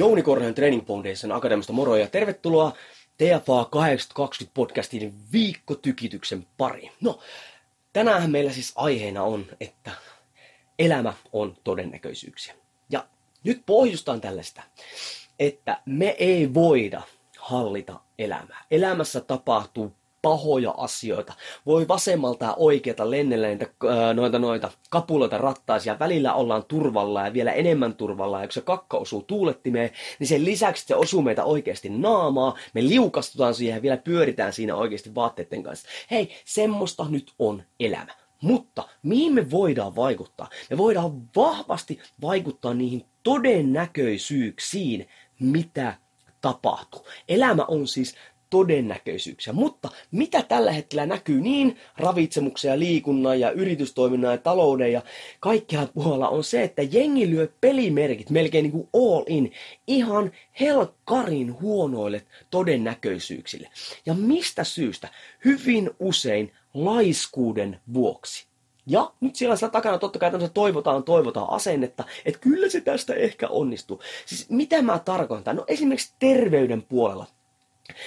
Jouni Korhonen Training Foundation Akademista moro ja tervetuloa TFA 820 podcastin viikkotykityksen pari. No, tänään meillä siis aiheena on, että elämä on todennäköisyyksiä. Ja nyt pohjustan tällaista, että me ei voida hallita elämää. Elämässä tapahtuu pahoja asioita. Voi vasemmalta ja oikealta lennellä niitä, äh, noita, noita kapuloita rattaisia. Välillä ollaan turvalla ja vielä enemmän turvalla. Ja kun se kakka osuu tuulettimeen, niin sen lisäksi se osuu meitä oikeasti naamaa. Me liukastutaan siihen ja vielä pyöritään siinä oikeasti vaatteiden kanssa. Hei, semmoista nyt on elämä. Mutta mihin me voidaan vaikuttaa? Me voidaan vahvasti vaikuttaa niihin todennäköisyyksiin, mitä tapahtuu. Elämä on siis todennäköisyyksiä. Mutta mitä tällä hetkellä näkyy niin ravitsemuksen ja liikunnan ja yritystoiminnan ja talouden ja kaikkialla puolella on se, että jengi lyö pelimerkit melkein niin kuin all in ihan helkarin huonoille todennäköisyyksille. Ja mistä syystä? Hyvin usein laiskuuden vuoksi. Ja nyt siellä siellä takana totta kai tämmöistä toivotaan, toivotaan asennetta, että kyllä se tästä ehkä onnistuu. Siis mitä mä tarkoitan? No esimerkiksi terveyden puolella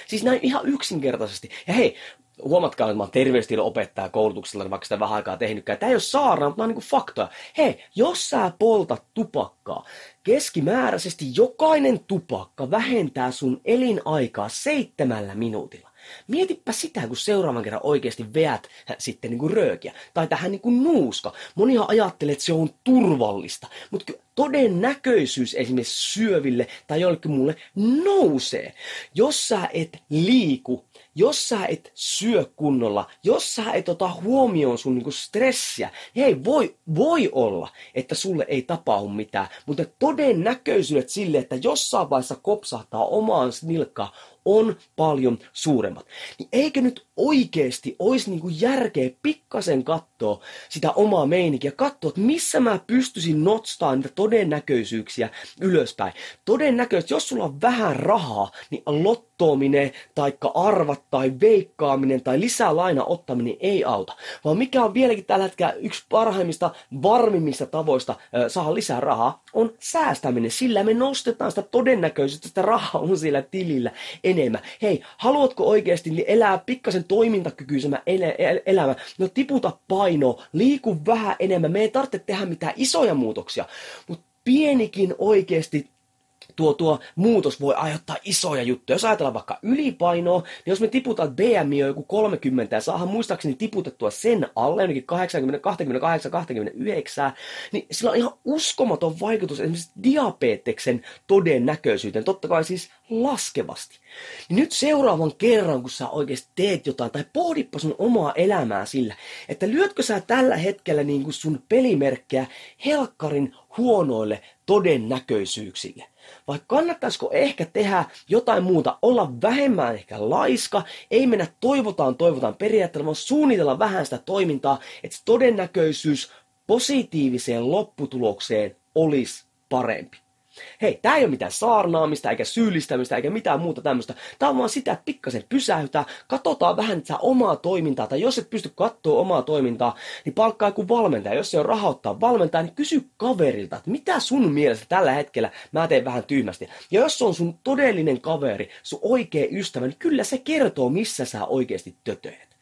Siis näin ihan yksinkertaisesti. Ja hei, huomatkaa, että mä oon terveystiedon opettaja koulutuksella, vaikka sitä vähän aikaa tehnytkään. Tämä ei ole saarna, mutta nämä on niin faktoja. Hei, jos sä poltat tupakkaa, keskimääräisesti jokainen tupakka vähentää sun elinaikaa seitsemällä minuutilla. Mietipä sitä, kun seuraavan kerran oikeasti veät sitten niin kuin röökiä. Tai tähän niin kuin nuuska. Monihan ajattelee, että se on turvallista. Mutta todennäköisyys esimerkiksi syöville tai jollekin mulle nousee. Jos sä et liiku jos sä et syö kunnolla, jos sä et ota huomioon sun niinku stressiä, niin hei, voi, voi olla, että sulle ei tapahdu mitään, mutta todennäköisyydet sille, että jossain vaiheessa kopsahtaa omaan nilkkaan, on paljon suuremmat. Niin eikö nyt oikeesti olisi niinku järkeä pikkasen katsoa sitä omaa meininkiä, katsoa, että missä mä pystyisin nostamaan niitä todennäköisyyksiä ylöspäin. Todennäköisesti, jos sulla on vähän rahaa, niin lottoaminen, taikka arvat, tai veikkaaminen, tai lisää laina ottaminen ei auta. Vaan mikä on vieläkin tällä hetkellä yksi parhaimmista, varmimmista tavoista saada lisää rahaa, on säästäminen. Sillä me nostetaan sitä todennäköisyyttä, että rahaa on siellä tilillä enemmän. Hei, haluatko oikeasti elää pikkasen toimintakykyisemmän el- el- elämä? No tiputa painoa, liiku vähän enemmän. Me ei tarvitse tehdä mitään isoja muutoksia, mutta pienikin oikeasti tuo, tuo muutos voi aiheuttaa isoja juttuja. Jos ajatellaan vaikka ylipainoa, niin jos me tiputaan BMI joku 30 ja saadaan muistaakseni tiputettua sen alle, jonnekin 80, 28, 29, niin sillä on ihan uskomaton vaikutus esimerkiksi diabeteksen todennäköisyyteen. Totta kai siis laskevasti. Niin nyt seuraavan kerran, kun sä oikeasti teet jotain, tai pohdippa sun omaa elämää sillä, että lyötkö sä tällä hetkellä niin kuin sun pelimerkkejä helkkarin huonoille todennäköisyyksille. Vai kannattaisiko ehkä tehdä jotain muuta, olla vähemmän ehkä laiska, ei mennä toivotaan, toivotaan periaatteella, vaan suunnitella vähän sitä toimintaa, että todennäköisyys positiiviseen lopputulokseen olisi parempi. Hei, tämä ei ole mitään saarnaamista, eikä syyllistämistä, eikä mitään muuta tämmöistä. Tämä on vaan sitä, että pikkasen pysäytää, katsotaan vähän sitä omaa toimintaa, tai jos et pysty katsoa omaa toimintaa, niin palkkaa joku valmentaja. Jos se on rahoittaa valmentaja, niin kysy kaverilta, että mitä sun mielestä tällä hetkellä mä teen vähän tyhmästi. Ja jos se on sun todellinen kaveri, sun oikea ystävä, niin kyllä se kertoo, missä sä oikeasti tötöet.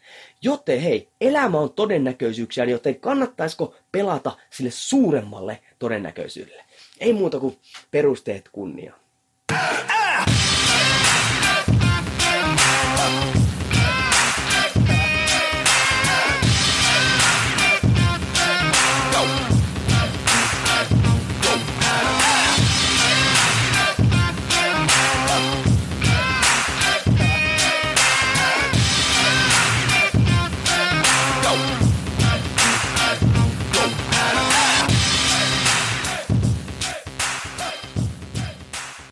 Joten hei, elämä on todennäköisyyksiä, joten kannattaisiko pelata sille suuremmalle todennäköisyydelle? Ei muuta kuin perusteet kunnia.